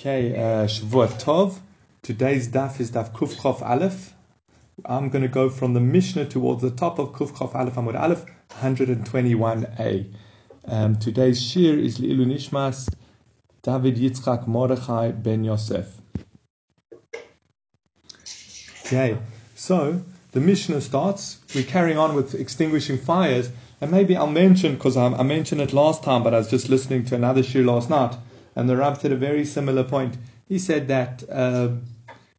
Okay, uh, Shavua Tov. Today's daf is daf Kuf Chof Aleph. I'm going to go from the Mishnah towards the top of Kuf Chof Aleph Amud Aleph, 121a. Um, today's shiur is Li'ilu Nishmas, David Yitzchak Mordechai Ben Yosef. Okay, so the Mishnah starts. We're carrying on with extinguishing fires, and maybe I'll mention because I, I mentioned it last time, but I was just listening to another shiur last night and the Rab said a very similar point. He said that uh,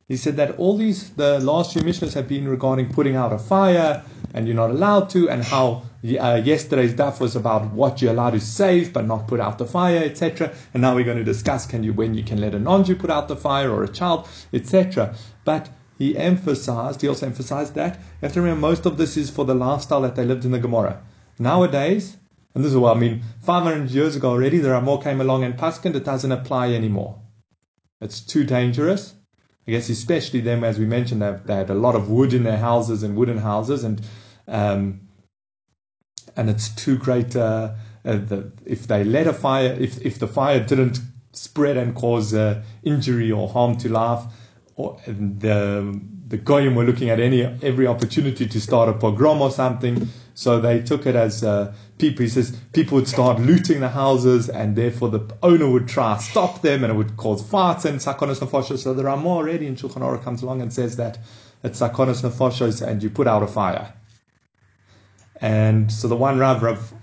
he said that all these the last few Mishnahs have been regarding putting out a fire, and you're not allowed to, and how uh, yesterday's daf was about what you're allowed to save but not put out the fire, etc. And now we're going to discuss can you when you can let a non-Jew put out the fire or a child, etc. But he emphasized, he also emphasized that you have to remember most of this is for the lifestyle that they lived in the Gemara. Nowadays, and this is what I mean, 500 years ago already, the Ramor came along and Paskin, it doesn't apply anymore. It's too dangerous. I guess especially them, as we mentioned, they, they had a lot of wood in their houses and wooden houses, and um, and it's too great. Uh, uh, the, if they let a fire, if if the fire didn't spread and cause uh, injury or harm to life, or the the goyim were looking at any every opportunity to start a pogrom or something. So they took it as uh, people. He says people would start looting the houses, and therefore the owner would try to stop them, and it would cause fights and sakonos nefashos. So there are more already, and Shulchan Aruch comes along and says that it's sakonos nefashos, and you put out a fire. And so the one Rav Rav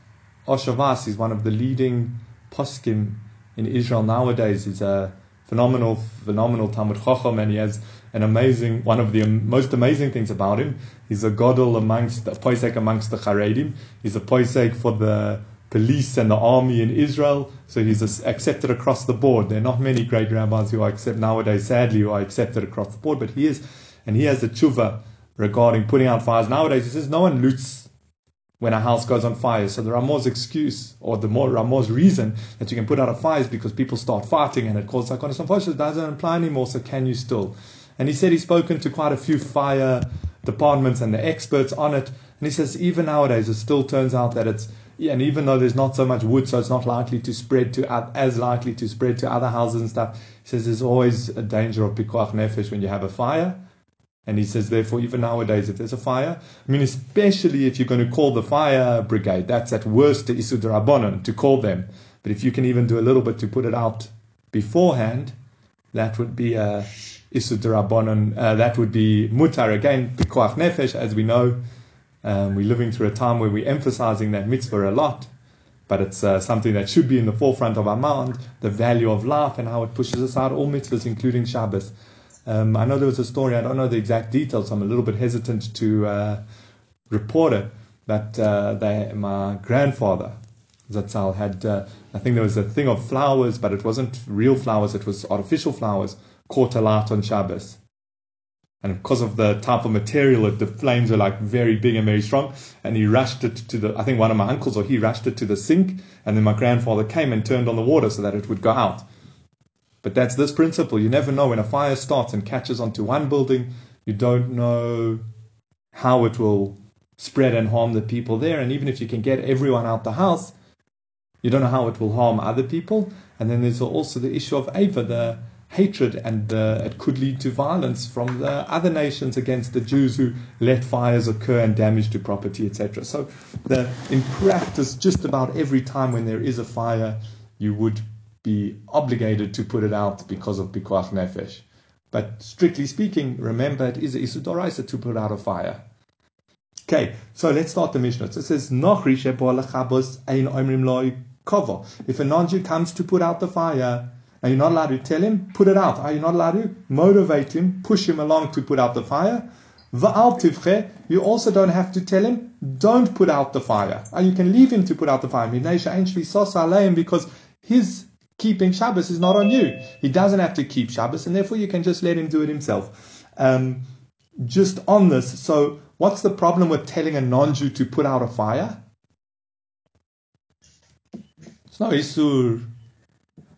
Oshavas is one of the leading poskim in Israel nowadays. He's a phenomenal, phenomenal Talmud Chacham, and he has an amazing, one of the most amazing things about him. He's a godel amongst, a poisek amongst the Charedim. He's a poisek for the police and the army in Israel. So he's accepted across the board. There are not many great rabbis who are accepted nowadays, sadly, who are accepted across the board, but he is. And he has a tshuva regarding putting out fires. Nowadays, he says no one loots when a house goes on fire. So the Ramor's excuse, or the more Ramor's reason that you can put out a fire is because people start fighting and it causes. Unfortunately, it doesn't apply anymore, so can you still? And he said he's spoken to quite a few fire departments and the experts on it. And he says even nowadays, it still turns out that it's, and even though there's not so much wood, so it's not likely to spread to, as likely to spread to other houses and stuff. He says there's always a danger of pikuach nefesh when you have a fire. And he says, therefore, even nowadays, if there's a fire, I mean, especially if you're going to call the fire brigade, that's at worst to Isud Rabbanon to call them. But if you can even do a little bit to put it out beforehand, that would be a Isud Rabbanon, uh, that would be mutar. Again, Pikuach Nefesh, as we know, um, we're living through a time where we're emphasizing that mitzvah a lot, but it's uh, something that should be in the forefront of our mind, the value of life and how it pushes aside all mitzvahs, including Shabbos. Um, I know there was a story, I don't know the exact details, so I'm a little bit hesitant to uh, report it, but uh, they, my grandfather, Zatzal, had, uh, I think there was a thing of flowers, but it wasn't real flowers, it was artificial flowers, caught alight on Shabbos. And because of the type of material, the flames were like very big and very strong. And he rushed it to the, I think one of my uncles or he rushed it to the sink. And then my grandfather came and turned on the water so that it would go out. But that's this principle. You never know when a fire starts and catches onto one building, you don't know how it will spread and harm the people there. And even if you can get everyone out the house, you don't know how it will harm other people. And then there's also the issue of Ava, the hatred, and uh, it could lead to violence from the other nations against the Jews who let fires occur and damage to property, etc. So, the, in practice, just about every time when there is a fire, you would be obligated to put it out because of Pikuach Nefesh. But strictly speaking, remember it is a Isudoraisa to put out a fire. Okay, so let's start the Mishnah. So it says, If a non-Jew comes to put out the fire, and you're not allowed to tell him, put it out. Are you not allowed to motivate him, push him along to put out the fire? You also don't have to tell him, don't put out the fire. And You can leave him to put out the fire. Because his keeping Shabbos is not on you. He doesn't have to keep Shabbos, and therefore you can just let him do it himself. Um, just on this, so what's the problem with telling a non-Jew to put out a fire? It's no isur.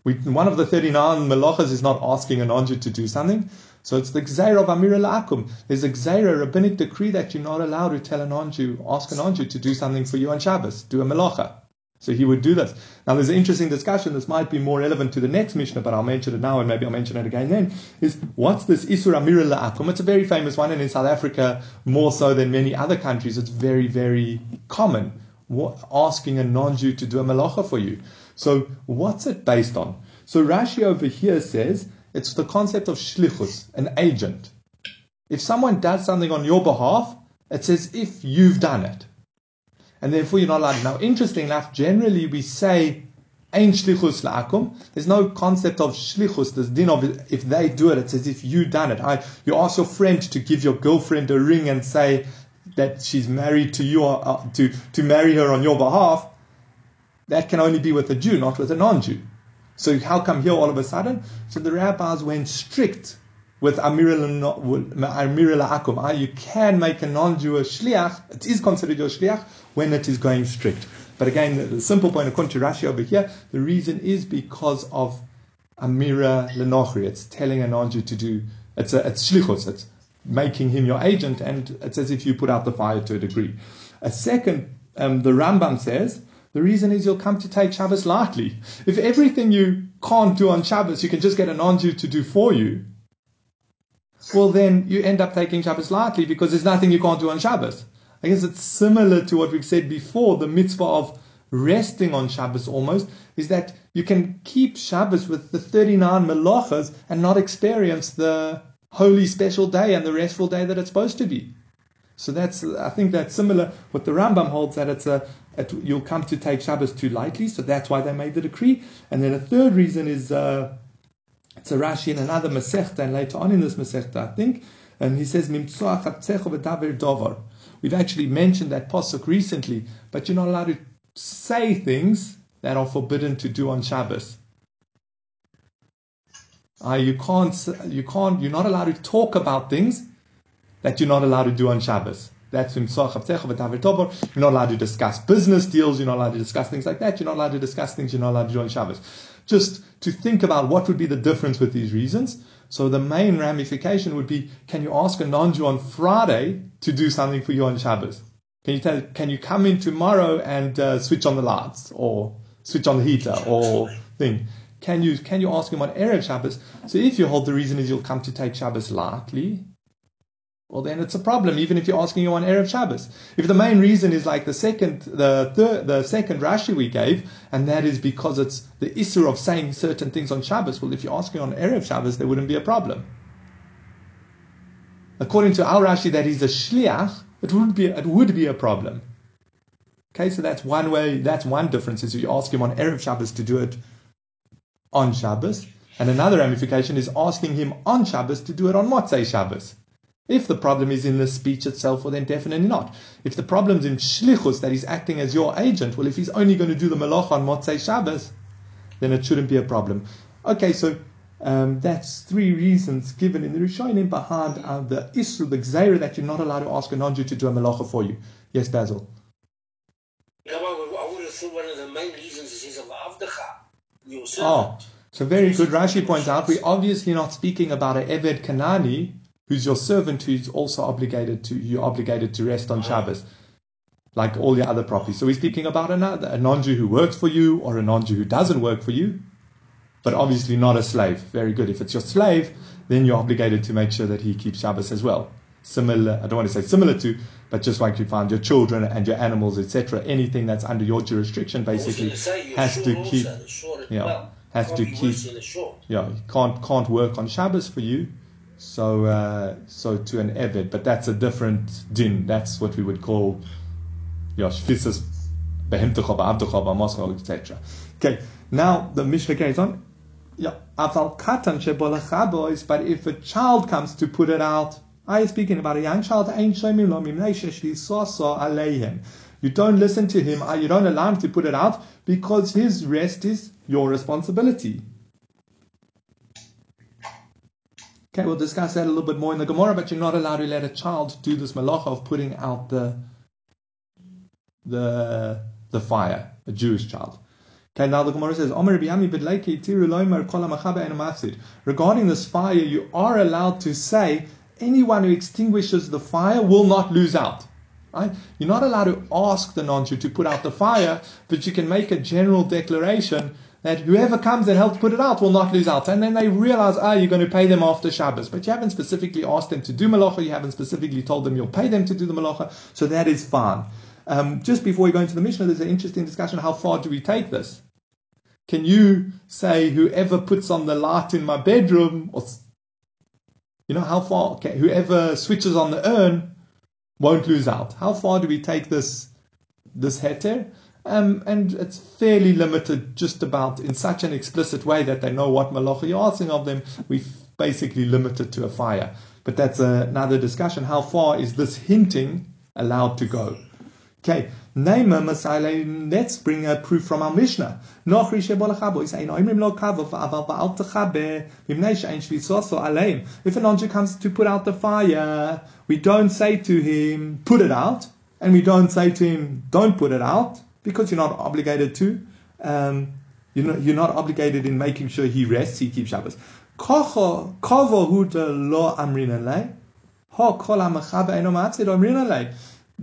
We, one of the 39 melachas is not asking a non-Jew to do something. So it's the gzeira of Amira La'akum. There's a gzeira, rabbinic decree that you're not allowed to tell a non-Jew, ask a non-Jew to do something for you on Shabbos, do a melacha. So he would do this. Now there's an interesting discussion. This might be more relevant to the next Mishnah, but I'll mention it now and maybe I'll mention it again then. Is what's this Isur Amira La'akum? It's a very famous one and in South Africa, more so than many other countries, it's very, very common. What, asking a non-Jew to do a malacha for you. So what's it based on? So Rashi over here says it's the concept of shlichus, an agent. If someone does something on your behalf, it says if you've done it and therefore you're not allowed. Now, interesting enough, generally we say Ein shlichus la'akum. There's no concept of shlichus. There's din of if they do it, it's as if you've done it. I, you ask your friend to give your girlfriend a ring and say that she's married to you, uh, to to marry her on your behalf. That can only be with a Jew, not with a non-Jew. So how come here all of a sudden? So the rabbis went strict with Amir La'akum. Ah, you can make a non-Jew a shliach. It is considered your shliach when it is going strict. But again, the, simple point, according to Rashi over here, the reason is because of Amira Lenochri. It's telling a non-Jew to do, it's, a, it's shlichus. It's making him your agent, and it's as if you put out the fire to a degree. A second, um, the Rambam says, the reason is you'll come to take Shabbos lightly. If everything you can't do on Shabbos, you can just get a non-Jew to do for you, well then you end up taking Shabbos lightly because there's nothing you can't do on Shabbos. I guess it's similar to what we've said before, the mitzvah of resting on Shabbos almost, is that you can keep Shabbos with the 39 melachas and not experience the holy special day and the restful day that it's supposed to be. So that's, I think that's similar. What the Rambam holds that it's a, it, you'll come to take Shabbos too lightly, so that's why they made the decree. And then a third reason is, uh, it's a Rashi in another Masechta, and later on in this Masechta, I think, and he says, We've actually mentioned that posuk recently, but you're not allowed to say things that are forbidden to do on Shabbos. Uh, you can't, you can't, you're not allowed to talk about things that you're not allowed to do on Shabbos. That's in Tobor. You're not allowed to discuss business deals. You're not allowed to discuss things like that. You're not allowed to discuss things you're not allowed to do on Shabbos. Just to think about what would be the difference with these reasons. So the main ramification would be, can you ask a non-Jew on Friday to do something for you on Shabbos? Can you tell, can you come in tomorrow and uh, switch on the lights or switch on the heater or thing? Can you, can you ask him on Erev Shabbos? So if you hold the reason is you'll come to take Shabbos lightly, well then it's a problem, even if you're asking you on Erev Shabbos. If the main reason is like the second, the third, the second Rashi we gave, and that is because it's the issue of saying certain things on Shabbos, well if you're asking on Erev Shabbos, there wouldn't be a problem. According to our Rashi that is a shliach, it would be, it would be a problem. Okay, so that's one way, that's one difference is you ask him on Erev Shabbos to do it on Shabbos. And another ramification is asking him on Shabbos to do it on Motzei Shabbos. If the problem is in the speech itself, well, then definitely not. If the problem's in shlichus, that he's acting as your agent, well, if he's only going to do the malach on Motzei Shabbos, then it shouldn't be a problem. Okay, so um, that's three reasons given in the Rishonim behind uh, the Isru, the Gzeira, that you're not allowed to ask a non-Jew to do a malacha for you. Yes, Basil? Yeah, well, I would one of the main reasons is of Avdecha. Oh, so very good. Rashi points out we're obviously not speaking about an Eved Kanani who's your servant who's also obligated to you're obligated to rest on Shabbos, like all your other properties. So we're speaking about another a non-Jew who works for you or a non-Jew who doesn't work for you, but obviously not a slave. Very good. If it's your slave, then you're obligated to make sure that he keeps Shabbos as well. Similar, I don't want to say similar to, but just like you find your children and your animals, etc. Anything that's under your jurisdiction basically has to keep, yeah, has to keep, yeah, can't can't work on Shabbos for you so, uh, so to an Eved, but that's a different din. That's what we would call, yeah, shfisas etc. Okay, now the Mishnah carries on. Yeah, katan but if a child comes to put it out, I am speaking about a young child, you don't listen to him, you don't allow him to put it out because his rest is your responsibility. Okay, we'll discuss that a little bit more in the Gemara, but you're not allowed to let a child do this malacha of putting out the the the fire, a Jewish child. Okay, now the Gemara says, Regarding this fire, you are allowed to say, anyone who extinguishes the fire will not lose out. Right? You're not allowed to ask the non-Jew to put out the fire, but you can make a general declaration that whoever comes and helps put it out will not lose out. And then they realize, ah, you're going to pay them after Shabbos. But you haven't specifically asked them to do malacha, you haven't specifically told them you'll pay them to do the malacha, so that is fine. Um, just before we go into the Mishnah, there's an interesting discussion. How far do we take this? Can you say whoever puts on the light in my bedroom, or you know how far? Okay, whoever switches on the urn won't lose out. How far do we take this this heter? Um, and it's fairly limited, just about in such an explicit way that they know what malacha you're asking of them. We've basically limit it to a fire, but that's another discussion. How far is this hinting allowed to go? Okay, Naima Masaile, let's bring a proof from our Mishnah. If an non comes to put out the fire, we don't say to him, put it out, and we don't say to him, don't put it out, because you're not obligated to. Um, you're, not, you're not obligated in making sure he rests, he keeps Shabbos.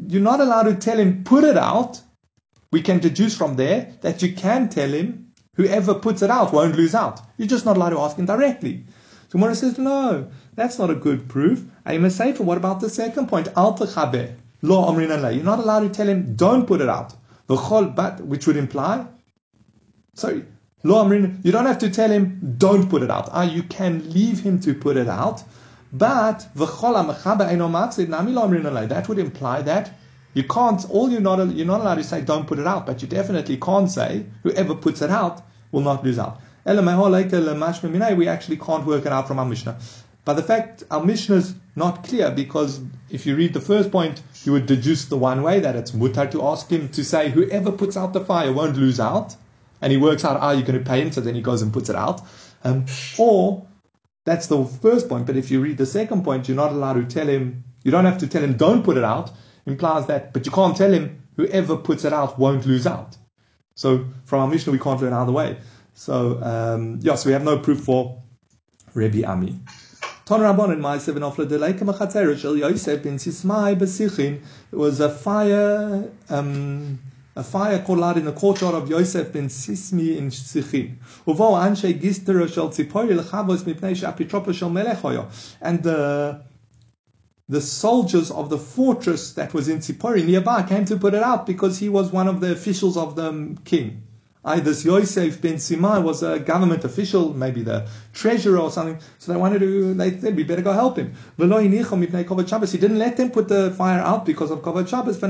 You're not allowed to tell him, put it out. We can deduce from there that you can tell him, whoever puts it out won't lose out. You're just not allowed to ask him directly. So Mora says, no, that's not a good proof. I must say, for what about the second point? Al lo amrin You're not allowed to tell him, don't put it out. V'chol but, which would imply, sorry, lo amrin, you don't have to tell him, don't put it out. Ah, you can leave him to put it out. But that would imply that you can't. All you're not you're not allowed to say don't put it out, but you definitely can't say whoever puts it out will not lose out. We actually can't work it out from our Mishnah. But the fact our Mishnah is not clear because if you read the first point, you would deduce the one way that it's mutar to ask him to say whoever puts out the fire won't lose out, and he works out, ah, you're going to pay him, so then he goes and puts it out. Um, or that's the first point. But if you read the second point, you're not allowed to tell him, you don't have to tell him, don't put it out, implies that, but you can't tell him, whoever puts it out won't lose out. So from our Mishnah, we can't learn either way. So, um, yeah, so we have no proof for Rebbe Ami. Ton Rabban in my seven of the Yosef bin Sismai Besichin. It was a fire, um, a fire called out in the courtyard of Yosef ben Sismi in Sichin. Uvo anshe gister shel tzipori lechavos mipnei she'apitropa shel melech And the the soldiers of the fortress that was in Tzipori nearby came to put it out because he was one of the officials of the king. I, this Yosef ben Simai was a government official, maybe the treasurer or something. So they wanted to, they said, we better go help him. He didn't let them put the fire out because of Kovod Shabbos.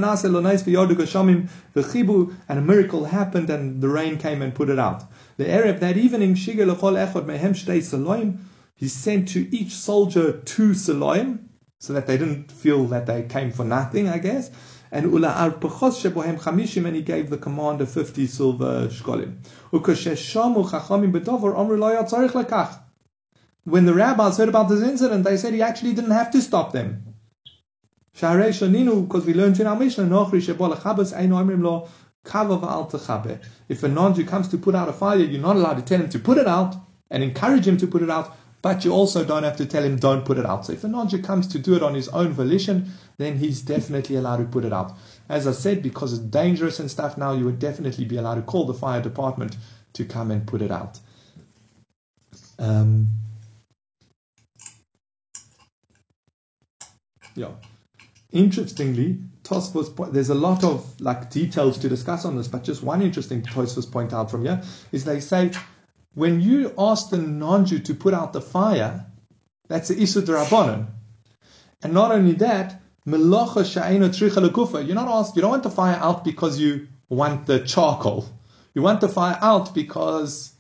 And a miracle happened and the rain came and put it out. The Arab that evening, he sent to each soldier two Saloim, so that they didn't feel that they came for nothing, I guess and ula ar pechos shebohem chamishim, and he gave the command of 50 silver shkolim. Chachamim lo yatzarich lekach. When the rabbis heard about this incident, they said he actually didn't have to stop them. Sharei shaninu, because we learned in our Mishnah, nochri shebol ein omrim lo kava v'al techabe. If a non-Jew comes to put out a fire, you're not allowed to tell him to put it out and encourage him to put it out, but you also don't have to tell him don't put it out. So if a non-Jew comes to do it on his own volition, then he's definitely allowed to put it out. As I said, because it's dangerous and stuff now, you would definitely be allowed to call the fire department to come and put it out. Um, yeah. Interestingly, Tosfos, there's a lot of like details to discuss on this, but just one interesting Tosfos point out from here is they say when you ask the non-Jew to put out the fire, that's the Isud Rabbanon. And not only that, Melacha Sha'ena Tricha You're not asked, you don't want the fire out because you want the charcoal. You want the fire out because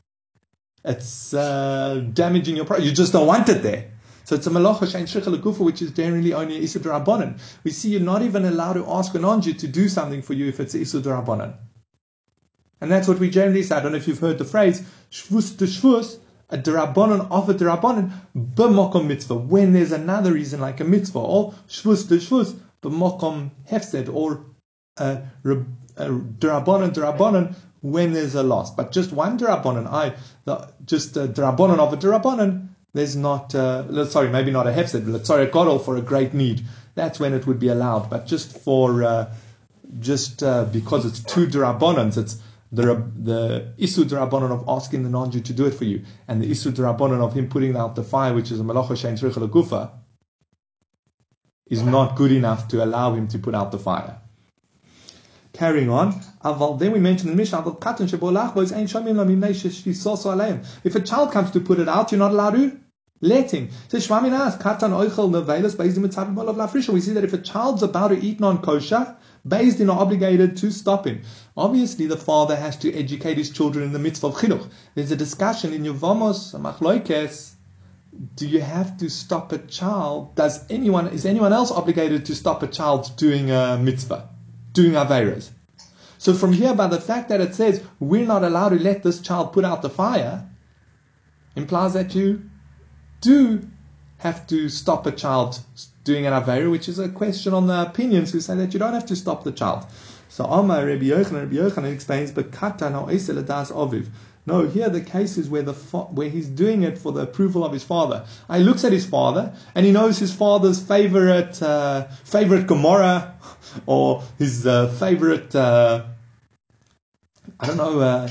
it's uh, damaging your product. You just don't want it there. So it's a malacha shein shricha which is generally only isud rabbanon. We see you're not even allowed to ask an anju to do something for you if it's isud rabbanon. And that's what we generally say. I don't know if you've heard the phrase, shvus to shvus, a derabanan of a derabanan, b'mokom mitzvah, when there's another reason like a mitzvah, or shvus to shvus, b'mokom hefsed, or a derabanan derabanan, when there's a loss. But just one derabanan, I, the, just a derabanan of a derabanan, there's not, uh, sorry, maybe not a hefset, but sorry, a godol for a great need. That's when it would be allowed. But just for, uh, just uh, because it's two drabonans, it's the the isu drabonon of asking the non-Jew to do it for you, and the isu drabonon of him putting out the fire, which is a malacha shein gufa, is not good enough to allow him to put out the fire. Carrying on, then we mentioned in the Mishnah, if a child comes to put it out, you're not allowed to let him. We see that if a child's about to eat non-kosher, Beis Din are obligated to stop him. Obviously, the father has to educate his children in the mitzvah of chinuch. There's a discussion in Yevamos, Machloikes, do you have to stop a child? Does anyone, is anyone else obligated to stop a child doing a mitzvah, doing averas? So from here, by the fact that it says we're not allowed to let this child put out the fire, implies that you do have to stop a child doing an Aveira, which is a question on the opinions who say that you don't have to stop the child. So Amar Rabbi Yochanan, Rabbi Yochanan explains, "Bekata no das oviv." No, here the case is where the where he's doing it for the approval of his father. He looks at his father and he knows his father's favorite uh, favorite Gemara or his uh, favorite uh, I don't know uh,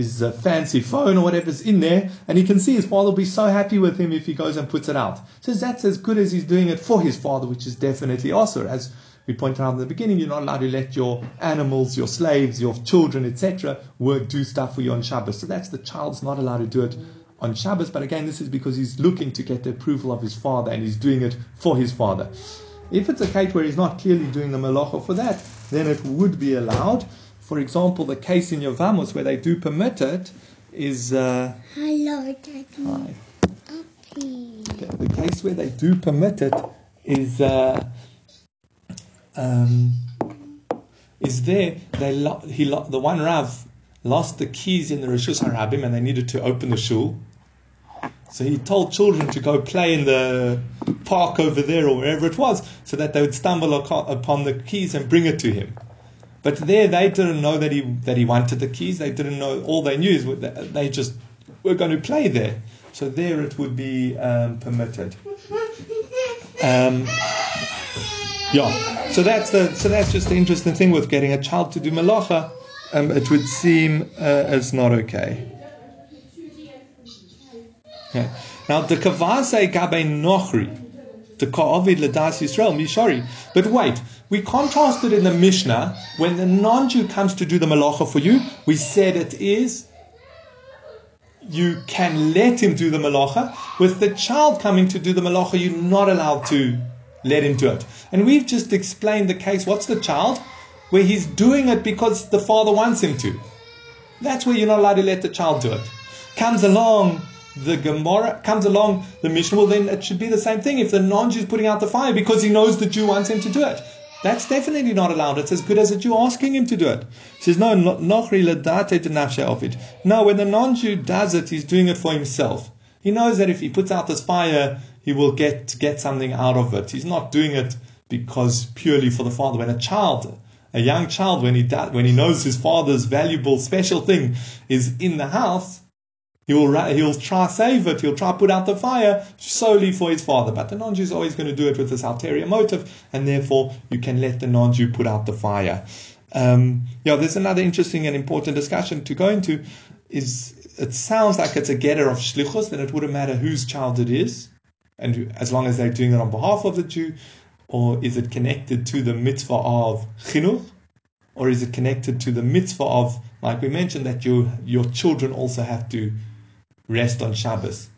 his uh, fancy phone or whatever's in there, and he can see his father will be so happy with him if he goes and puts it out. So that's as good as he's doing it for his father, which is definitely also as we pointed out in the beginning, you're not allowed to let your animals, your slaves, your children, etc., work do stuff for you on Shabbos. So that's the child's not allowed to do it on Shabbos. But again, this is because he's looking to get the approval of his father and he's doing it for his father. If it's a case where he's not clearly doing the malacha for that, then it would be allowed. For example, the case in Yavamos where they do permit it is. Uh, Hello, Daddy. Hi. Okay, the case where they do permit it is. Uh, um, is there? They lo- he lo- the one Rav lost the keys in the Rishus Harabim and they needed to open the shul. So he told children to go play in the park over there or wherever it was, so that they would stumble upon the keys and bring it to him. But there, they didn't know that he that he wanted the keys. They didn't know. All they knew is that they just were going to play there. So there, it would be um, permitted. Um, yeah. So that's the so that's just the interesting thing with getting a child to do malacha. Um, it would seem uh, as not okay. Yeah. Now the kavase gabe nochri, the ka'avid ledas Yisrael mishari. But wait, we contrasted in the Mishnah when the non-Jew comes to do the malacha for you. We said it is you can let him do the malacha. With the child coming to do the malacha, you're not allowed to let him do it. And we've just explained the case. What's the child? Where he's doing it because the father wants him to. That's where you're not allowed to let the child do it. Comes along the Gemara, comes along the Mishnah, well then it should be the same thing. If the non-Jew is putting out the fire because he knows the Jew wants him to do it. That's definitely not allowed. It's as good as a Jew asking him to do it. He says, no. No, when the non-Jew does it, he's doing it for himself. He knows that if he puts out this fire, he will get get something out of it. He's not doing it because purely for the father. When a child, a young child, when he does when he knows his father's valuable special thing is in the house, he will he'll try save it. He'll try put out the fire solely for his father. But the non-Jew is always going to do it with this ulterior motive, and therefore you can let the non-Jew put out the fire. Um, yeah, there's another interesting and important discussion to go into. Is it sounds like it's a getter of shlichus, then it wouldn't matter whose child it is and as long as they're doing it on behalf of the Jew, or is it connected to the mitzvah of chinuch, or is it connected to the mitzvah of, like we mentioned, that your your children also have to rest on Shabbos?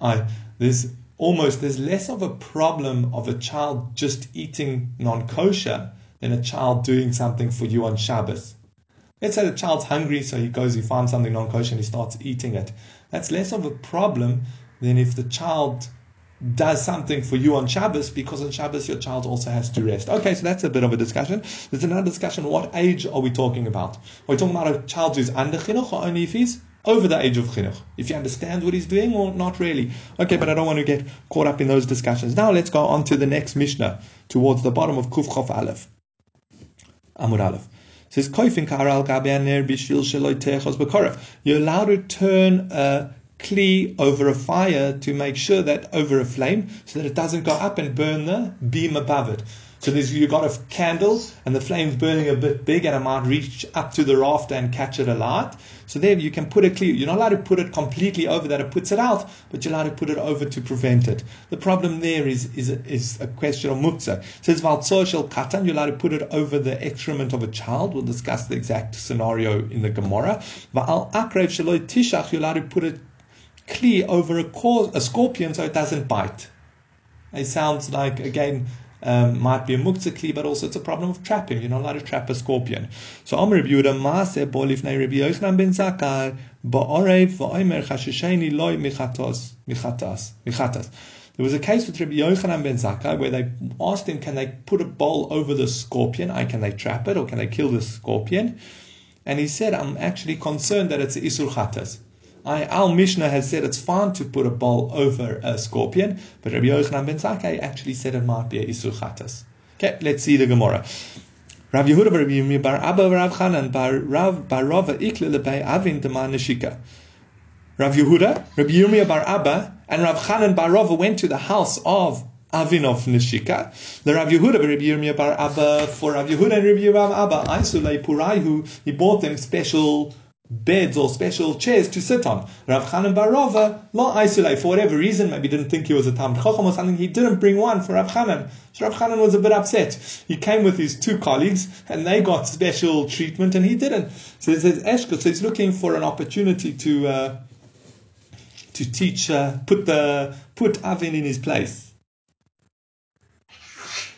I there's almost there's less of a problem of a child just eating non-kosher than a child doing something for you on Shabbos. Let's say the child's hungry, so he goes, he finds something non-kosher, and he starts eating it. That's less of a problem than if the child does something for you on Shabbos, because on Shabbos your child also has to rest. Okay, so that's a bit of a discussion. There's another discussion. What age are we talking about? Are we talking about a child who's under chinuch or only if he's over the age of chinuch? If he understands what he's doing or not really? Okay, but I don't want to get caught up in those discussions. Now let's go on to the next Mishnah towards the bottom of Kuf Chof Aleph. Amud Aleph. Says, You're allowed to turn a kli over a fire to make sure that over a flame so that it doesn't go up and burn the beam above it. So there's you've got a candle and the flame's burning a bit big and it might reach up to the rafter and catch it alight. So there you can put a kli. You're not allowed to put it completely over that it puts it out, but you're allowed to put it over to prevent it. The problem there is is is a question of muktzah. It says valtzoshel katan. You're allowed to put it over the excrement of a child. We'll discuss the exact scenario in the Gemara. Va'al akrev sheloi tishach. You're allowed to put it kli over a, a scorpion so it doesn't bite. It sounds like again um, might be a muktzah but also it's a problem of trapping. You're not allowed to trap a scorpion. So Amr Yehuda Maaseh Bolifnei Rabbi Yochanan ben Zakkai Ba'orev Va'omer Chashisheni Loi Michatos Michatas Michatas. There was a case with Rabbi Yochanan ben Zakkai where they asked him, can they put a bowl over the scorpion? I can they trap it or can they kill the scorpion? And he said, I'm actually concerned that it's Isur Chatas. I, our Mishnah has said it's fine to put a bowl over a scorpion, but Rabbi Yochanan ben Zakkai actually said it might be a Isur Chatas. Okay, let's see the Gemara. Rav Yehuda bar Rabbi bar Abba Rav Chanan bar Rav bar Rava ikle lebei avin dema neshika. Rav Yehuda, Rabbi Yirmiyah bar Abba, and Rav Chanan bar Rava went to the house of Avin of Nishika. The Rav Yehuda bar Rabbi Yirmiyah bar Abba for Rav Yehuda and Rabbi Yirmiyah bar Abba. Aisulei Puraihu, he bought them special beds or special chairs to sit on. Rav Chanan Barova, lo isolate for whatever reason, maybe didn't think he was a Talmud Chacham or something, he didn't bring one for Rav Chanan. So Rav Chanan was a bit upset. He came with his two colleagues and they got special treatment and he didn't. So he says Eshkot, so he's looking for an opportunity to uh, to teach, uh, put the put Avin in his place.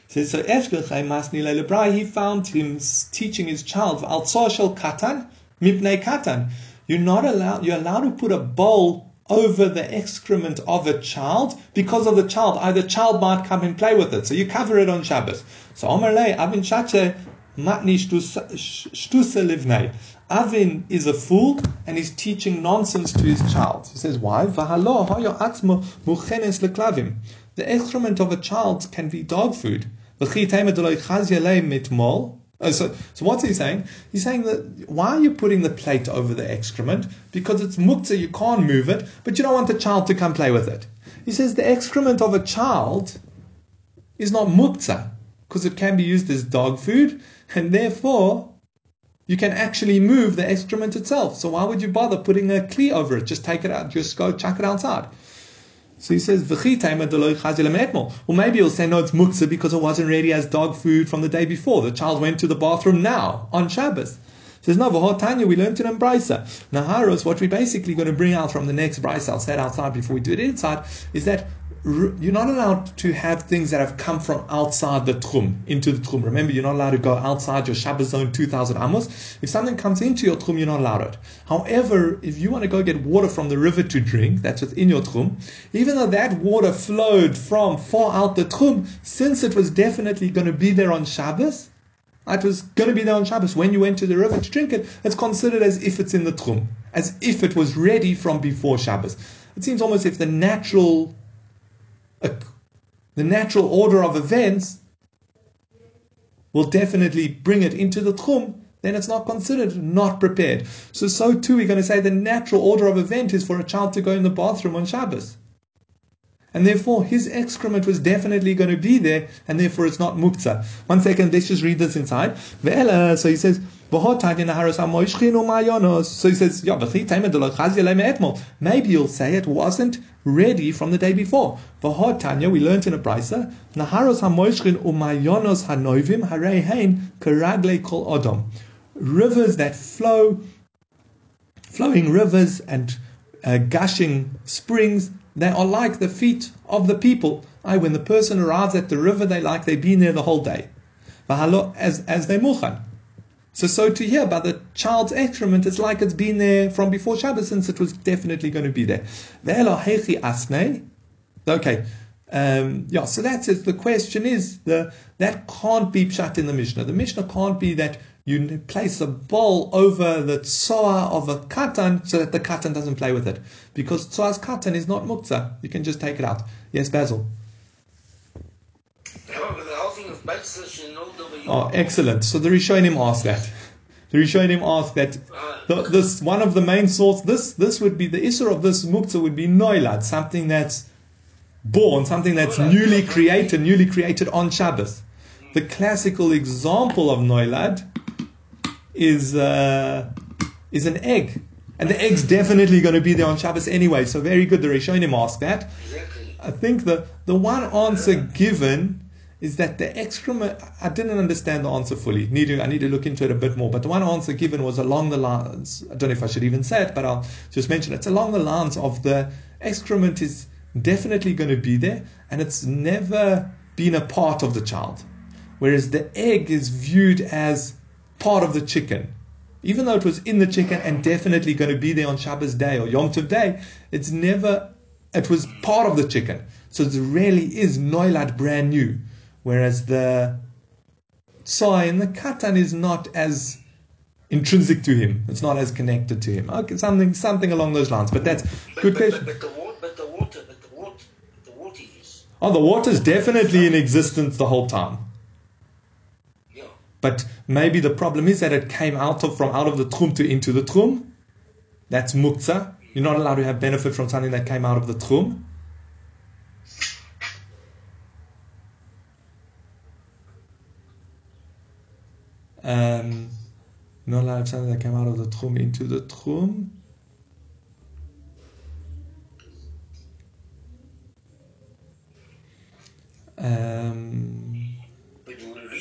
So Lebrai, he found him teaching his child Al Katan Mipnei katan. You're not allowed, you're allowed to put a bowl over the excrement of a child because of the child. Either child might come and play with it. So you cover it on Shabbos. So Omer Le, Avin Shache, Matni Shtusa Livnei. Avin is a fool and he's teaching nonsense to his child. He says, why? The excrement of a child can be dog food. Oh, so, so what's he saying? He's saying that why are you putting the plate over the excrement? Because it's muktzah, you can't move it, but you don't want the child to come play with it. He says the excrement of a child is not muktzah, because it can be used as dog food, and therefore you can actually move the excrement itself. So why would you bother putting a kli over it? Just take it out, just go chuck it outside. So he says, Or maybe he'll say, no, it's muktzah because it wasn't ready as dog food from the day before. The child went to the bathroom now, on Shabbos. He says, no, Tanya, we learned it in Brisa. Naharos, what we're basically going to bring out from the next Brisa, I'll say it outside before we do it inside, is that you're not allowed to have things that have come from outside the tchum into the tchum. Remember, you're not allowed to go outside your Shabbos zone 2,000 amos. If something comes into your tchum, you're not allowed it. However, if you want to go get water from the river to drink, that's within your tchum, even though that water flowed from far out the tchum, since it was definitely going to be there on Shabbos, it was going to be there on Shabbos. When you went to the river to drink it, it's considered as if it's in the tchum, as if it was ready from before Shabbos. It seems almost if the natural the natural order of events will definitely bring it into the tchum, then it's not considered not prepared. So, so too, we're going to say the natural order of event is for a child to go in the bathroom on Shabbos. And therefore, his excrement was definitely going to be there, and therefore it's not muktzah. One second, let's just read this inside. So he says, so he says, maybe you'll say it wasn't ready from the day before. Tanya, we learned in a brisa, Naharos hamoishrin umayonos hanovim harehein karagle kol odom. Rivers that flow, flowing rivers and uh, gushing springs, they are like the feet of the people. I, when the person arrives at the river, they like they've been there the whole day. As, as they muchan. So, so to hear about the child's excrement, it's like it's been there from before Shabbos, since it was definitely going to be there. Okay. Um, yeah, so that's it. The question is the that can't be pshat in the Mishnah. The Mishnah can't be that you place a bowl over the tsoa of a katan so that the katan doesn't play with it. Because tsoa's katan is not muktzah. You can just take it out. Yes, Basil. Oh, excellent. So the Rishonim asked that. the Rishonim ask that the, this one of the main source. This this would be the issue of this muktzah would be noilad, something that's born, something that's newly created, newly created on Shabbos. The classical example of noilad is uh, is an egg, and the egg's definitely going to be there on Shabbos anyway. So very good. The Rishonim ask that. I think the the one answer given is that the excrement. I didn't understand the answer fully. Need to, I need to look into it a bit more. But the one answer given was along the lines. I don't know if I should even say it, but I'll just mention it. It's along the lines of the excrement is definitely going to be there, and it's never been a part of the child, whereas the egg is viewed as part of the chicken. Even though it was in the chicken and definitely going to be there on Shabbos day or Yom Tov day, it's never, it was part of the chicken. So it really is noilad brand new. Whereas the tsai and the katan is not as intrinsic to him. It's not as connected to him. Okay, something something along those lines. But that's But, good but, question. but, but the water, but the water, but the water, the water is. Oh, the water's definitely in existence the whole time. Yeah. But maybe the problem is that it came out of from out of the tchum to into the tchum. That's muktzah. You're not allowed to have benefit from something that came out of the tchum. Um, allowed to that came out of the tchum into the tchum. Um,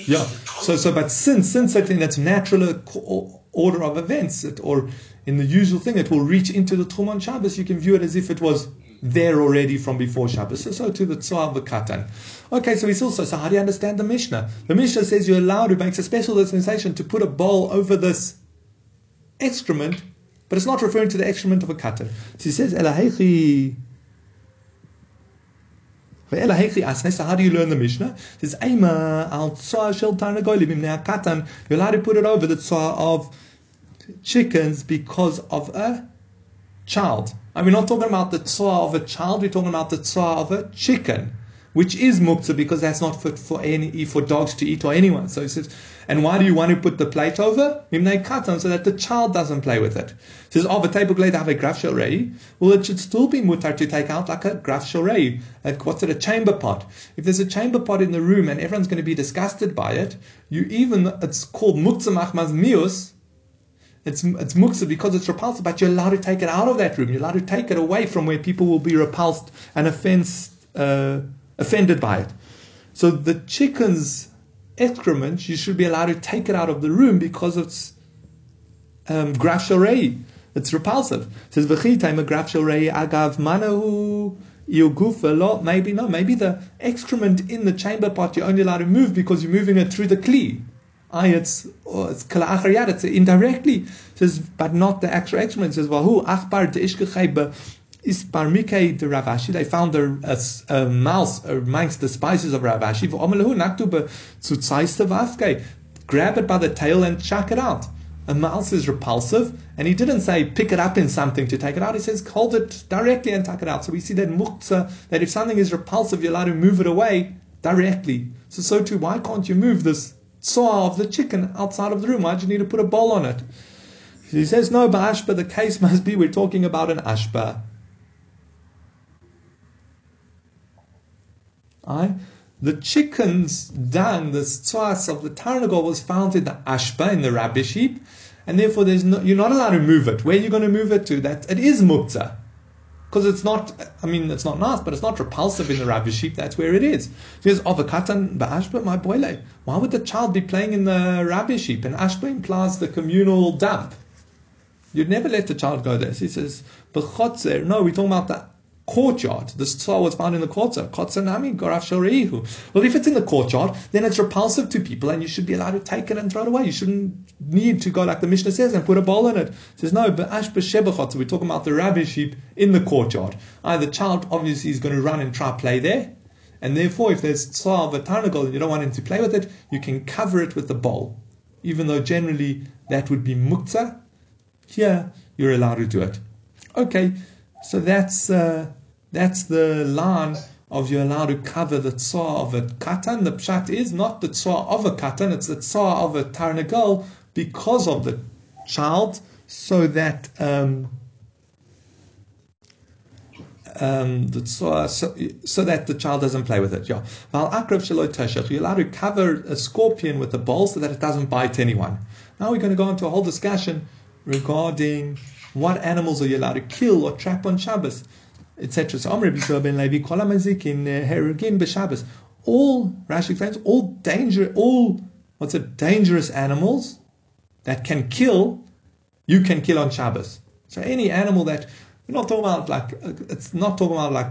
yeah. So, so, but since since something that's natural uh, order of events, it, or in the usual thing, it will reach into the Tchum on Shabbos. You can view it as if it was there already from before Shabbos. So, so to the Tzar the Katan. Okay, so it's also so. How do you understand the Mishnah? The Mishnah says you're allowed to makes a special dispensation to put a bowl over this excrement, but it's not referring to the excrement of a katan. So he says, Elahechi. So how do you learn the Mishnah? It says, Eima al shel katan. You're allowed to put it over the tzar of chickens because of a child. And we're not talking about the tzar of a child, we're talking about the tzar of a chicken, which is muktzah because that's not fit for any for dogs to eat or anyone. So he says, and why do you want to put the plate over? Mimnei so that the child doesn't play with it. He says, oh, the table blade have a graf shalrei. Well, it should still be mutar to take out like a graf shalrei. Like what's it, a chamber pot? If there's a chamber pot in the room and everyone's going to be disgusted by it, you even it's called muktzah machmaz mius. It's, it's muksa because it's repulsive, but you're allowed to take it out of that room. You're allowed to take it away from where people will be repulsed and offense, uh, offended by it. So the chicken's excrement, you should be allowed to take it out of the room because it's um, graf. It's repulsive. It says v'chitayim graf agav manahu yogufa lo. Maybe no. Maybe the excrement in the chamber pot you're only allowed to move because you're moving it through the kli. Ah, it's oh, it's kala achariyat, It's indirectly. Says, but not the actual. It says vahu achbar deishkechei is Barmike the Rav Ashi. They found a, a, a mouse amongst the spices of Rav Ashi. V'omelahu naktu be'tzutzaiste v'afkei. Grab it by the tail and chuck it out. A mouse is repulsive, and he didn't say pick it up in something to take it out. He says hold it directly and tuck it out. So we see that muktzah, that if something is repulsive, you're allowed to move it away directly. So so too, why can't you move this tsoa of the chicken outside of the room? Why do you need to put a bowl on it? He says no, but ashba, the case must be we're talking about an ashba. Aye. The chicken's dung, the tzoas of the tarnagol was found in the ashba, in the rubbish heap, and therefore there's no, you're not allowed to move it. Where are you going to move it to? That it is muktzah. Because it's not, I mean, it's not nice, but it's not repulsive in the rubbish Sheep. That's where it is. There's avakatan ba'ashba, my boile. Why would the child be playing in the rubbish Sheep? And ashba implies the communal dump. You'd never let the child go there. So he says, b'chotzer. No, we're talking about the courtyard. This tzar was found in the courtyard. Kotsanami goraf shoreihu. Well, if it's in the courtyard, then it's repulsive to people, and you should be allowed to take it and throw it away. You shouldn't need to go like the Mishnah says and put a bowl in it. It says no, but ash. So we're talking about the rubbish heap in the courtyard. Uh, the child obviously is going to run and try to play there. And therefore, if there's tzar of a tarnagol and you don't want him to play with it, you can cover it with the bowl. Even though generally that would be muktzah, here you're allowed to do it. Okay, so that's uh, that's the line of you're allowed to cover the tsar of a katan. The pshat is not the tsar of a katan, it's the tsar of a tarnagol because of the child, so that um, um, the, so, so, so that the child doesn't play with it. Yeah. Val akrav teshach. You're allowed to cover a scorpion with a bowl so that it doesn't bite anyone. Now we're going to go into a whole discussion regarding what animals are you allowed to kill or trap on Shabbos, etc. So Amr Bishua ben Levi kol hamazikin herugin b'Shabbos. All Rashi explains all danger, all what's it? Dangerous animals that can kill, you can kill on Shabbos. So any animal that we're not talking about like it's not talking about like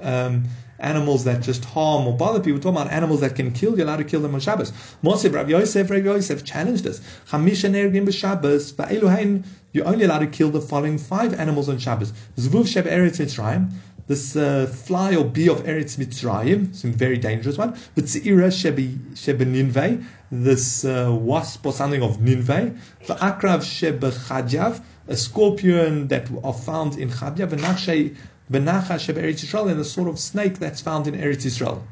um, animals that just harm or bother people. We're talking about animals that can kill. You're allowed to kill them on Shabbos. Moshe Rav Yosef, Rav Yosef challenged us. Chamisha nergim b'Shabbos, va'eluhain. You're only allowed to kill the following five animals on Shabbos. Zvuv sheb eretz Mitzrayim. This uh, fly or bee of Eretz Mitzrayim, some very dangerous one. But Tzira shebe Ninveh, this uh, wasp or something of Ninveh. The Akrav shebe Chadjav, a scorpion that are found in. V'nachshay Benacha shebe Eretz Yisrael, and the sort of snake that's found in Eretz Yisrael.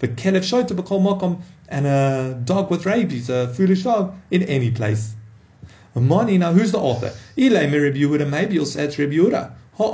The Kelev Shoita b'kol mokom, and a dog with rabies, a foolish dog, in any place. Mani, now who's the author? Ilay Rabbi Yehuda, maybe you'll say it's Rabbi Yehuda. Rabbi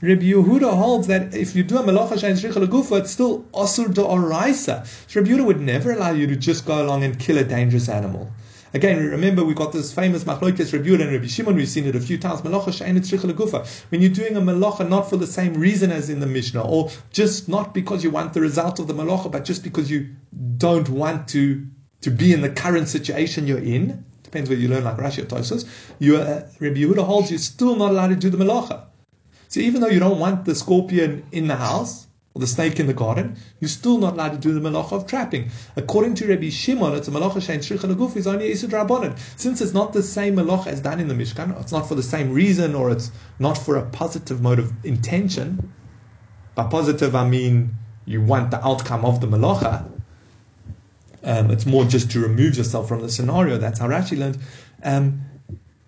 Yehuda holds that if you do a melacha shein tzricha it's still asur de oraisa. So Rabbi Yehuda would never allow you to just go along and kill a dangerous animal. Again, remember we've got this famous machlokes Rabbi and Rabbi Shimon. We've seen it a few times. Melacha shein tzricha legufa. When you're doing a melacha not for the same reason as in the Mishnah, or just not because you want the result of the melacha, but just because you don't want to to be in the current situation you're in. Depends whether you learn like Rashi or Tosfos. You, uh, Rabbi Yehuda holds you're still not allowed to do the melacha. So even though you don't want the scorpion in the house or the snake in the garden, you're still not allowed to do the melacha of trapping. According to Rabbi Shimon, it's a melacha shein tzricha leguf is only isud. Since it's not the same melacha as done in the Mishkan, it's not for the same reason, or it's not for a positive mode of intention. By positive, I mean you want the outcome of the melacha. Um, it's more just to remove yourself from the scenario. That's how Rashi learned. Um,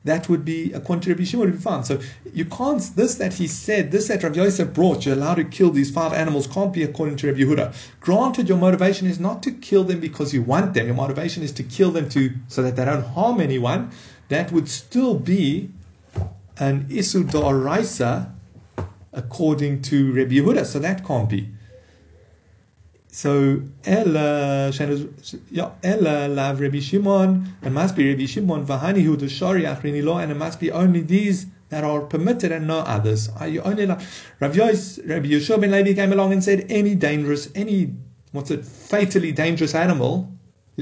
that would be, a Shimon, would be fine. So you can't, this that he said, this that Rabbi Yosef brought, you're allowed to kill these five animals, can't be according to Rabbi Yehuda. Granted, your motivation is not to kill them because you want them. Your motivation is to kill them to, so that they don't harm anyone. That would still be an Isu Da'araisa according to Rabbi Yehuda. So that can't be. So Ella yeah Ella lav Rabbi Shimon. It must be Rabbi Shimon v'hani hu shari lo, and it must be only these that are permitted and no others. Are you only like Rabbi Yos, Rabbi Yeshua ben Levi came along and said any dangerous, any what's it, fatally dangerous animal,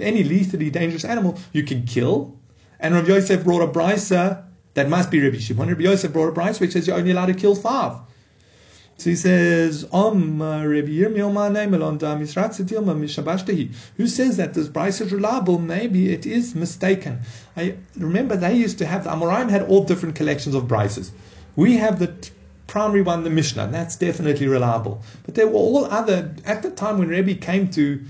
any lethally dangerous animal you can kill. And Rabbi Yosef brought a brisa that must be Rabbi Shimon. Rabbi Yosef brought a brisa which says you're only allowed to kill five. So he says, Om uh, Rabbi Who says that this brisa is reliable? Maybe it is mistaken. I remember they used to have the Amoraim had all different collections of brisas. We have the primary one, the Mishnah, and that's definitely reliable. But there were all other at the time when Rebbe came to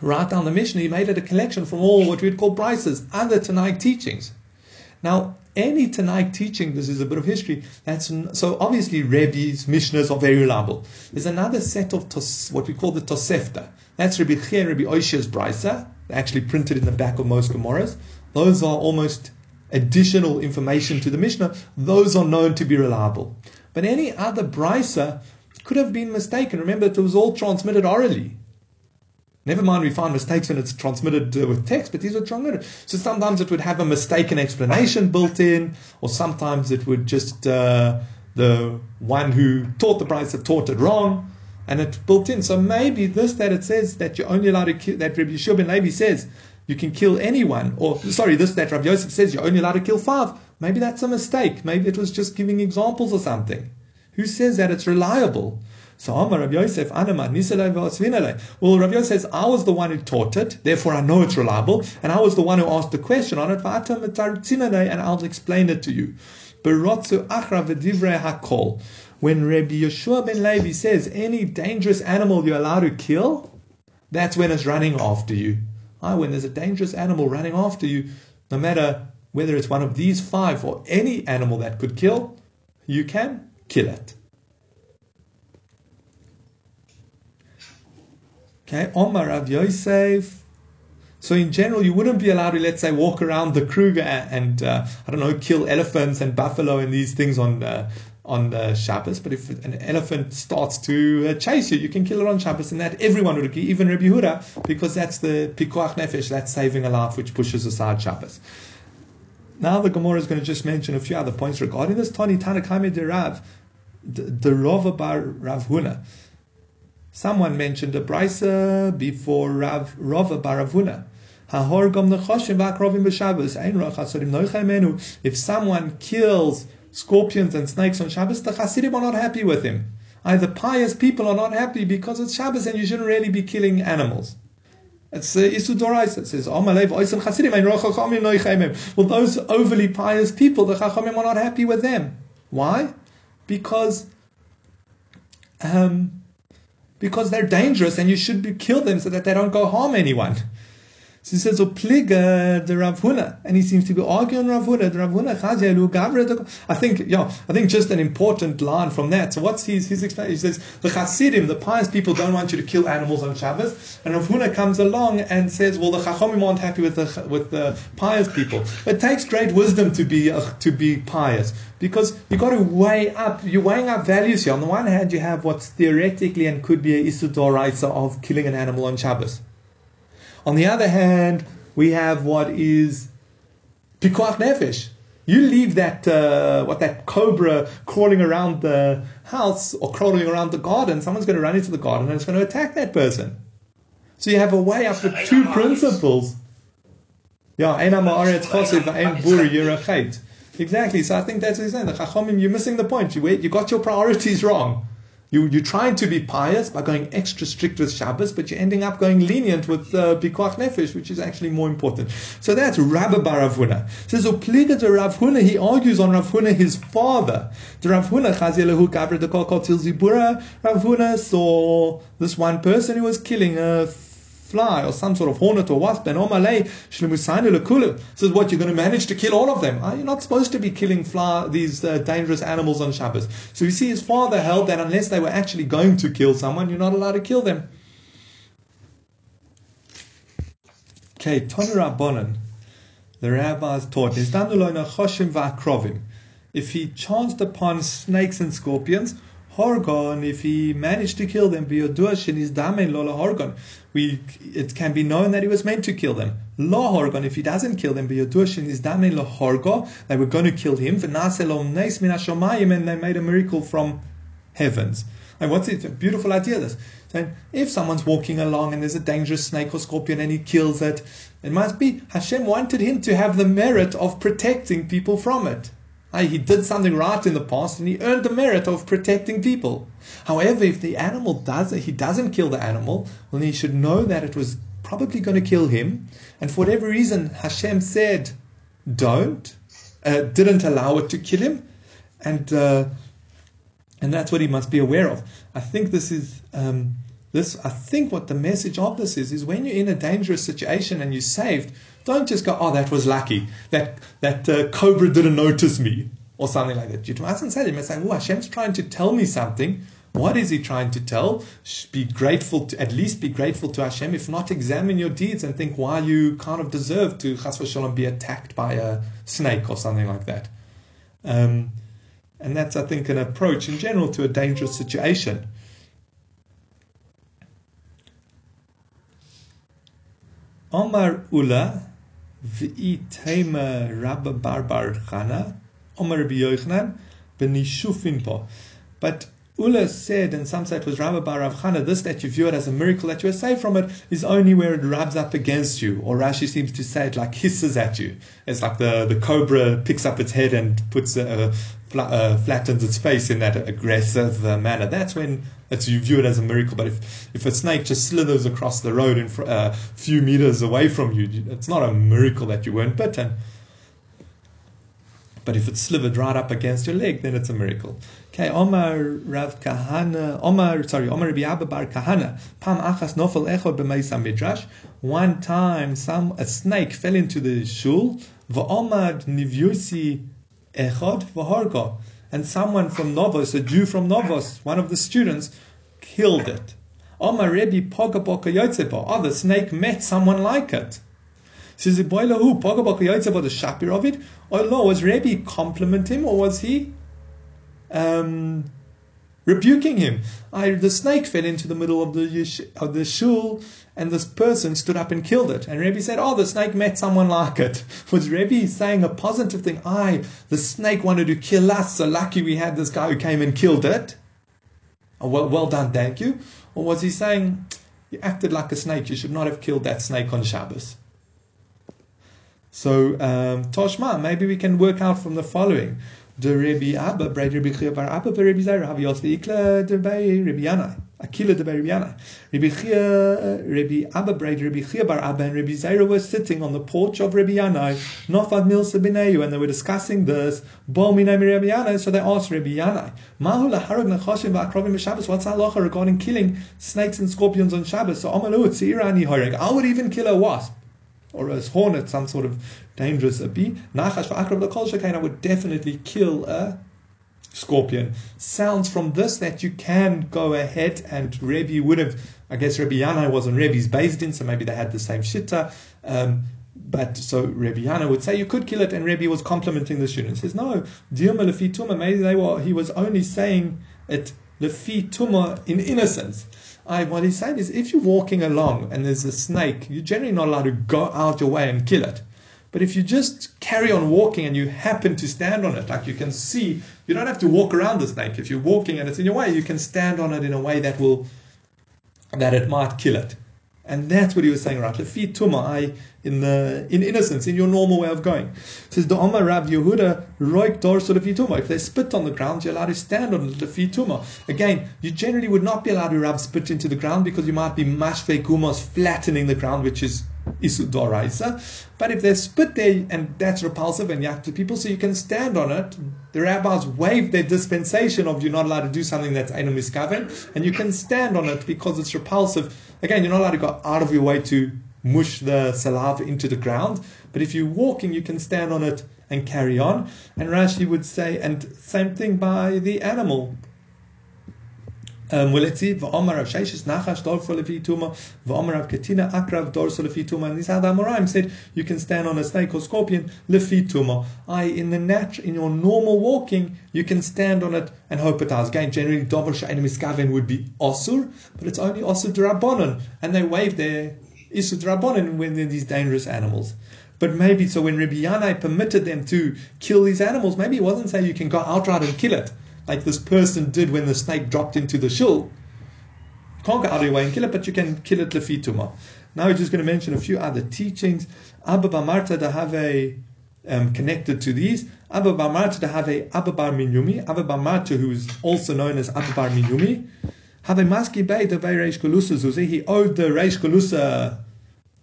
write down the Mishnah, he made it a collection from all what we'd call brisas, other Tanaic teachings. Now, any Tanaic teaching, this is a bit of history, that's so obviously Rebbe's Mishnahs are very reliable. There's another set of tos, what we call the Tosefta. That's Rabbi Chia Rabbi Oisha's Brisa, actually printed in the back of most Gemaras. Those are almost additional information to the Mishnah. Those are known to be reliable. But any other Brisa could have been mistaken. Remember, it was all transmitted orally. Never mind, we find mistakes when it's transmitted uh, with text, but these are transmitted. So sometimes it would have a mistaken explanation built in, or sometimes it would just, uh, the one who taught the had taught it wrong, and it built in. So maybe this that it says that you're only allowed to kill, that Rabbi Yeshua ben Levi says you can kill anyone, or sorry, this that Rabbi Yosef says you're only allowed to kill five. Maybe that's a mistake. Maybe it was just giving examples or something. Who says that it's reliable? So Amar Rav Yosef, Anama, Nisalei Well, Rav Yosef says, I was the one who taught it, therefore I know it's reliable, and I was the one who asked the question on it, and I'll explain it to you. Berotzu Achra V'divrei Hakol. When Rabbi Yeshua ben Levi says any dangerous animal you're allowed to kill, that's when it's running after you. Ah, when there's a dangerous animal running after you, no matter whether it's one of these five or any animal that could kill, you can kill it. Okay, Omar Rav Yosef. So in general, you wouldn't be allowed to, let's say, walk around the Kruger and, uh, I don't know, kill elephants and buffalo and these things on uh, on uh, Shabbos. But if an elephant starts to uh, chase you, you can kill it on Shabbos, and that everyone would agree, even Rabbi Huda, because that's the pikuach nefesh, that's saving a life, which pushes aside Shabbos. Now the Gemara is going to just mention a few other points regarding this. Tani Tanakame de Rav, the Rava bar Rav Huna. Someone mentioned a brisa before Rav Rava bar Rav Huna. If someone kills scorpions and snakes on Shabbos, the Hasidim are not happy with him. Either pious people are not happy because it's Shabbos and you shouldn't really be killing animals. It's uh, Isu Dorais. It says. Well, those overly pious people, the Chachamim are not happy with them. Why? Because um, because they're dangerous and you should be, kill them so that they don't go harm anyone. So he says, "Opliga the Rav Huna," and he seems to be arguing Rav Huna. The Rav Huna. I think, yeah, I think just an important line from that. So what's his his explanation? He says the Chasidim, the pious people, don't want you to kill animals on Shabbos, and Rav Huna comes along and says, "Well, the Chachamim aren't happy with the with the pious people." It takes great wisdom to be uh, to be pious because you've got to weigh up. You're weighing up values here. On the one hand, you have what's theoretically and could be a isudoraisa of killing an animal on Shabbos. On the other hand, we have what is pikuach nefesh. You leave that uh, what that cobra crawling around the house or crawling around the garden. Someone's going to run into the garden and it's going to attack that person. So you have a way up with two principles. Yeah, Exactly. So I think that's what he's saying. The Chachomim, you're missing the point. You, you got your priorities wrong. You, you're trying to be pious by going extra strict with Shabbos, but you're ending up going lenient with uh, Pikuach Nefesh, which is actually more important. So that's Rabbi Baravuna. Says, Upliga to Rav Huna, he argues on Rav Huna, his father. The Rav Huna, Chazilahu Gabra de Kol Zibura, Rav Huna saw this one person who was killing a fly or some sort of hornet or wasp, and Omalei Shlemusainu Lekulu says, What, you're going to manage to kill all of them? You're you not supposed to be killing fly, these uh, dangerous animals on Shabbos? So you see, his father held that unless they were actually going to kill someone, you're not allowed to kill them. Okay, Tonra Bonan, the rabbis taught, if he chanced upon snakes and scorpions, Horgon, if he managed to kill them, we it can be known that he was meant to kill them. Lo Horgon, if he doesn't kill them, they were going to kill him. And they made a miracle from heavens. And what's it? A beautiful idea. This. So if someone's walking along and there's a dangerous snake or scorpion and he kills it, it must be Hashem wanted him to have the merit of protecting people from it. He did something right in the past and he earned the merit of protecting people. However, if the animal does he doesn't kill the animal, well, he should know that it was probably going to kill him. And for whatever reason, Hashem said, don't, uh, didn't allow it to kill him. And, uh, and that's what he must be aware of. I think this is, um, this, I think what the message of this is, is when you're in a dangerous situation and you're saved, don't just go, oh, that was lucky. That, that uh, cobra didn't notice me or something like that. You mustn't say that. You must say, oh, Hashem's trying to tell me something. What is he trying to tell? Be grateful to, at least be grateful to Hashem. If not, examine your deeds and think why you kind of deserve to, chas v'shalom, be attacked by a snake or something like that. Um, and that's, I think, an approach in general to a dangerous situation. Omar Ula, V'itema Rabba Barbar Chana, Omar Rabbi Yochanan, Benishufin But Ula said, and some say it was Rabba Bar Rav Chana, this that you view it as a miracle that you are saved from it is only where it rubs up against you. Or Rashi seems to say it like hisses at you. It's like the, the cobra picks up its head and puts a, uh, flattens its face in that aggressive uh, manner. That's when it's, you view it as a miracle. But if, if a snake just slithers across the road in a uh, few meters away from you, it's not a miracle that you weren't bitten. But if it slithered right up against your leg, then it's a miracle. Okay, Omar Rav Kahana, Omar, sorry, Omar Rabbi Abba Bar Kahana, Pam Achas Nofel Midrash. One time, some a snake fell into the shul. V'Omad Nivyusi Echod V'Hargo. And someone from Novos, a Jew from Novos, one of the students, killed it. Omar Rebbe Poga Boka. Oh, the snake met someone like it. Says the boiler who the shapir of it. No, was Rebbe compliment him or was he um, rebuking him? I, the snake fell into the middle of the of the shul, and this person stood up and killed it. And Rebbe said, "Oh, the snake met someone like it." Was Rebbe saying a positive thing? I, the snake wanted to kill us, so lucky we had this guy who came and killed it. Oh, well, well done, thank you. Or was he saying, "You acted like a snake. You should not have killed that snake on Shabbos"? So um, Toshma, maybe we can work out from the following. The Rabbi Abba, Brad Rabbi Chia bar Abba, Rabbi Zaira, Havi Yosli Ikla, the Bay Rabbi Yanai. Akila de Rabbi Yanai. Rabbi Chia, Rabbi Abba, Brad Rabbi Chia bar Abba, and Rabbi Zaira were sitting on the porch of Rabbi Yanai, Nofad Milsa Bineyu, and they were discussing this. Bo Minami Rabbi Yanai, so they asked Rabbi Yanai, Mahu laharag nachashim va'akrovim Shabbos, what's halacha regarding killing snakes and scorpions on Shabbos? So Amalu, Tzirani Horeg. I would even kill a wasp or a hornet, some sort of dangerous bee. Nachash v'akrav l'kol shekain, would definitely kill a scorpion. Sounds from this that you can go ahead and Rebbe would have, I guess Rebbe Yanai was on Rebbe's beis din, so maybe they had the same shitta. Um, but so Rebbe Yanai would say you could kill it, and Rebbe was complimenting the student. Says no. Maybe they were. He was only saying it lefi tuma in innocence. I, what he's saying is, if you're walking along and there's a snake, you're generally not allowed to go out your way and kill it. But if you just carry on walking and you happen to stand on it, like you can see, you don't have to walk around the snake. If you're walking and it's in your way, you can stand on it in a way that will, that it might kill it. And that's what he was saying, right? Lefi tuma, in the in innocence, in your normal way of going. It says the Omar Rav Yehuda roik dorso lefi tuma. If they spit on the ground, you're allowed to stand on lefi tuma. Again, you generally would not be allowed to rub spit into the ground because you might be mashve kumos flattening the ground, which is isudoraisa. But if they spit there and that's repulsive and yak to people, so you can stand on it, the rabbis waive their dispensation of you're not allowed to do something that's miskaven, and you can stand on it because it's repulsive. Again, you're not allowed to go out of your way to mush the saliva into the ground, but if you're walking, you can stand on it and carry on. And Rashi would say, and same thing by the animal. Um, well, let's see. V'omar Rav Sheshes Nachash Dorso Lefi Tuma. V'omar Rav Ketina Akrav Dorso Lefi Tuma. And these are the Amoraim said you can stand on a snake or scorpion Lefi Tuma. I in the natural, in your normal walking, you can stand on it and hope it dies. Again, generally Dover Sha'anim Miskaven would be Osur, but it's only Osur Drabonon, and they wave their Isur Drabonon when they're these dangerous animals. But maybe so when Rabbi Yanai permitted them to kill these animals, maybe he wasn't saying you can go outright and kill it like this person did when the snake dropped into the shul. Can't go out of your way and kill it, but you can kill it lefituma. Now we're just going to mention a few other teachings. Abba Bamarta to have a um, connected to these. Abba Bamarta to have a Abba Bar Minyumi. Abba Bamarta, who is also known as Abba Bar Minyumi. Have a maski bay the Reish Galusa He owed the Reish Galusa,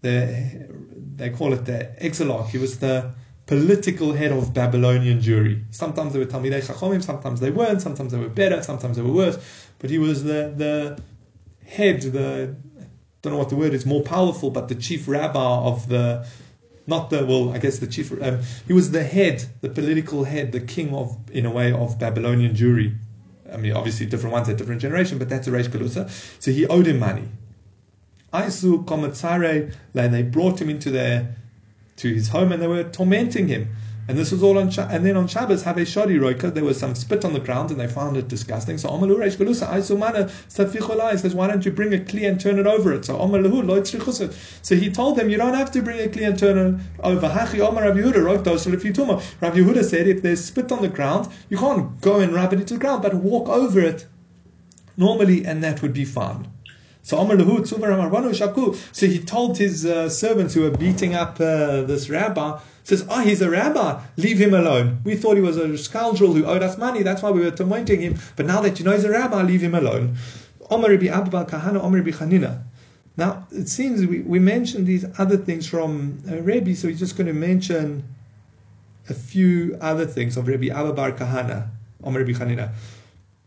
the they call it the exilarch. He was the political head of Babylonian Jewry. Sometimes they were Talmidei Chachomim, sometimes they weren't, sometimes they were better, sometimes they were worse. But he was the, the head, the, I don't know what the word is, more powerful, but the chief rabbi of the, not the, well, I guess the chief, um, he was the head, the political head, the king of, in a way, of Babylonian Jewry. I mean, obviously different ones at different generation, but that's a Reish Galusa. So he owed him money. Aisu Komatsare, they brought him into their to his home and they were tormenting him. And this was all on, and then on Shabbos, have a shadi roika, there was some spit on the ground and they found it disgusting. So Omar Uresh Galusa, Aisumana, Safichulai says, why don't you bring a kli and turn it over it? So Omar Lahu, So he told them, you don't have to bring a kli and turn it over. Hachi Omar Rav Yehuda, Rok Dosel Ifituma. Rav Yehuda said, if there's spit on the ground, you can't go and rub it into the ground, but walk over it normally and that would be fine. So Lahu Shaku. So he told his uh, servants who were beating up uh, this rabbi, says, Oh, he's a rabbi, leave him alone. We thought he was a scoundrel who owed us money, that's why we were tormenting him. But now that you know he's a rabbi, leave him alone. Rabbi Abba Kahana, Chanina. Now, it seems we, we mentioned these other things from uh, Rebbe, so we're just going to mention a few other things of Rebbe Abba Bar Kahana, Omar Rabbi Chanina.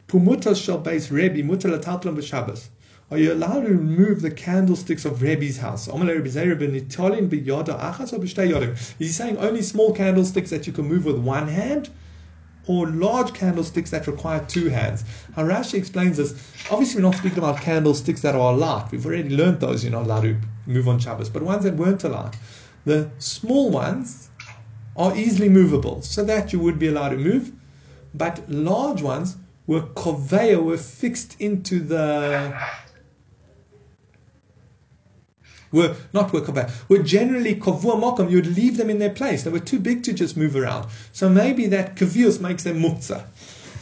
Pumutas shall base Rebbe, mutal ataltlam b'Shabbos. Are you allowed to remove the candlesticks of Rebbe's house? Is he saying only small candlesticks that you can move with one hand? Or large candlesticks that require two hands. Harashi explains this. Obviously, we're not speaking about candlesticks that are light. We've already learned those you're not allowed to move on Shabbos, but ones that weren't allowed. The small ones are easily movable, so that you would be allowed to move, but large ones were koveya, were fixed into the were not were kaveh, were generally kavua mokum. You would leave them in their place. They were too big to just move around. So maybe that kavius makes them muktzah.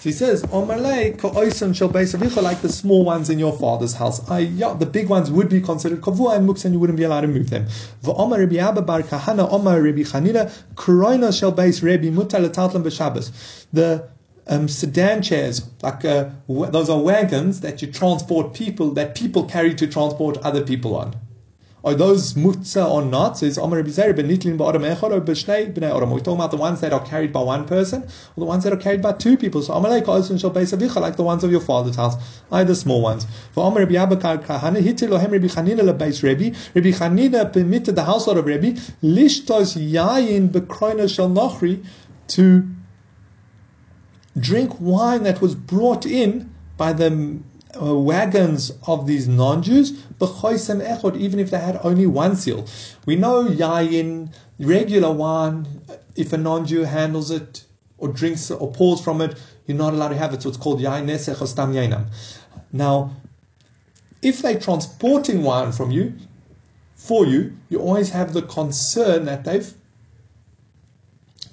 So he says, Omalei ko'oisan shel beis like the small ones in your father's house. The big ones would be considered kavua and muktzah, and you wouldn't be allowed to move them. V'omar Rabbi Abba bar Kahana, Omar Rabbi Chanina, kroina shel beis Rabbi mutar letatlam b'Shabbos. The um, sedan chairs, like uh, those are wagons that you transport people, that people carry to transport other people on. Are those mutza or not? So it's Amar Rabbi ben Nitlin ba'adam echad or b'shnei b'nei adam. We're talking about the ones that are carried by one person or the ones that are carried by two people. So Amar Leika Osun shal beis like the ones of your father's house, either small ones. For Amar Rabbi Abba bar Kahana hitil lohem Rabbi Chanina lebeis Rabbi. Rabbi Chanina permitted the household of Rabbi lishtos yayin bekroina shal nochri to drink wine that was brought in by the uh, wagons of these non-Jews, even if they had only one seal. We know yayin, regular wine, if a non-Jew handles it or drinks or pours from it, you're not allowed to have it. So it's called yayin nesech or yainam. Now, if they're transporting wine from you, for you, you always have the concern that they've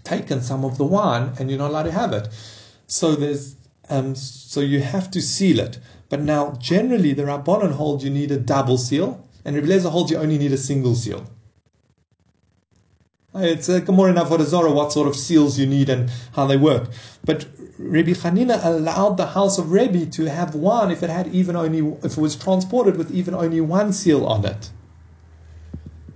taken some of the wine and you're not allowed to have it. So there's um, so you have to seal it. But now, generally, the Rabbanon hold you need a double seal, and Rebbe Lezer holds you only need a single seal. Uh, it's a Gemara in Avodah what sort of seals you need and how they work. But Rabbi Hanina allowed the house of Rebbe to have one if it had even only if it was transported with even only one seal on it.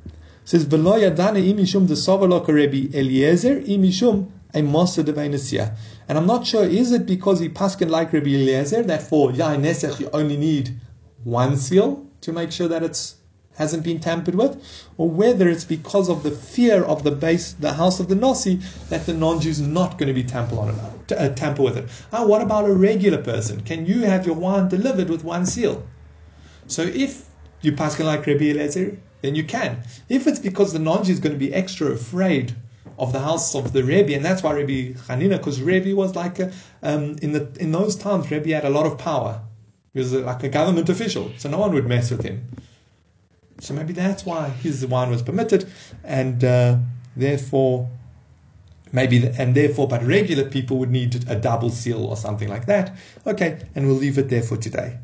it says V'lo yadane imishum the Rebbe Eliezer imishum a Mosa de And I'm not sure, is it because he paskin like Rabbi Eliezer that for Yain Nesech you only need one seal to make sure that it hasn't been tampered with, or whether it's because of the fear of the base, the house of the Nasi, that the non-Jews are not going to be tamper on it, uh, tamper with it. Ah, what about a regular person? Can you have your wine delivered with one seal? So if you paskin like Rabbi Eliezer, then you can. If it's because the non-Jew is going to be extra afraid of the house of the Rebbe, and that's why Rebbe Hanina, because Rebbe was like a, um, in the in those times, Rebbe had a lot of power. He was like a government official, so no one would mess with him. So maybe that's why his wine was permitted, and uh, therefore, maybe and therefore, but regular people would need a double seal or something like that. Okay, and we'll leave it there for today.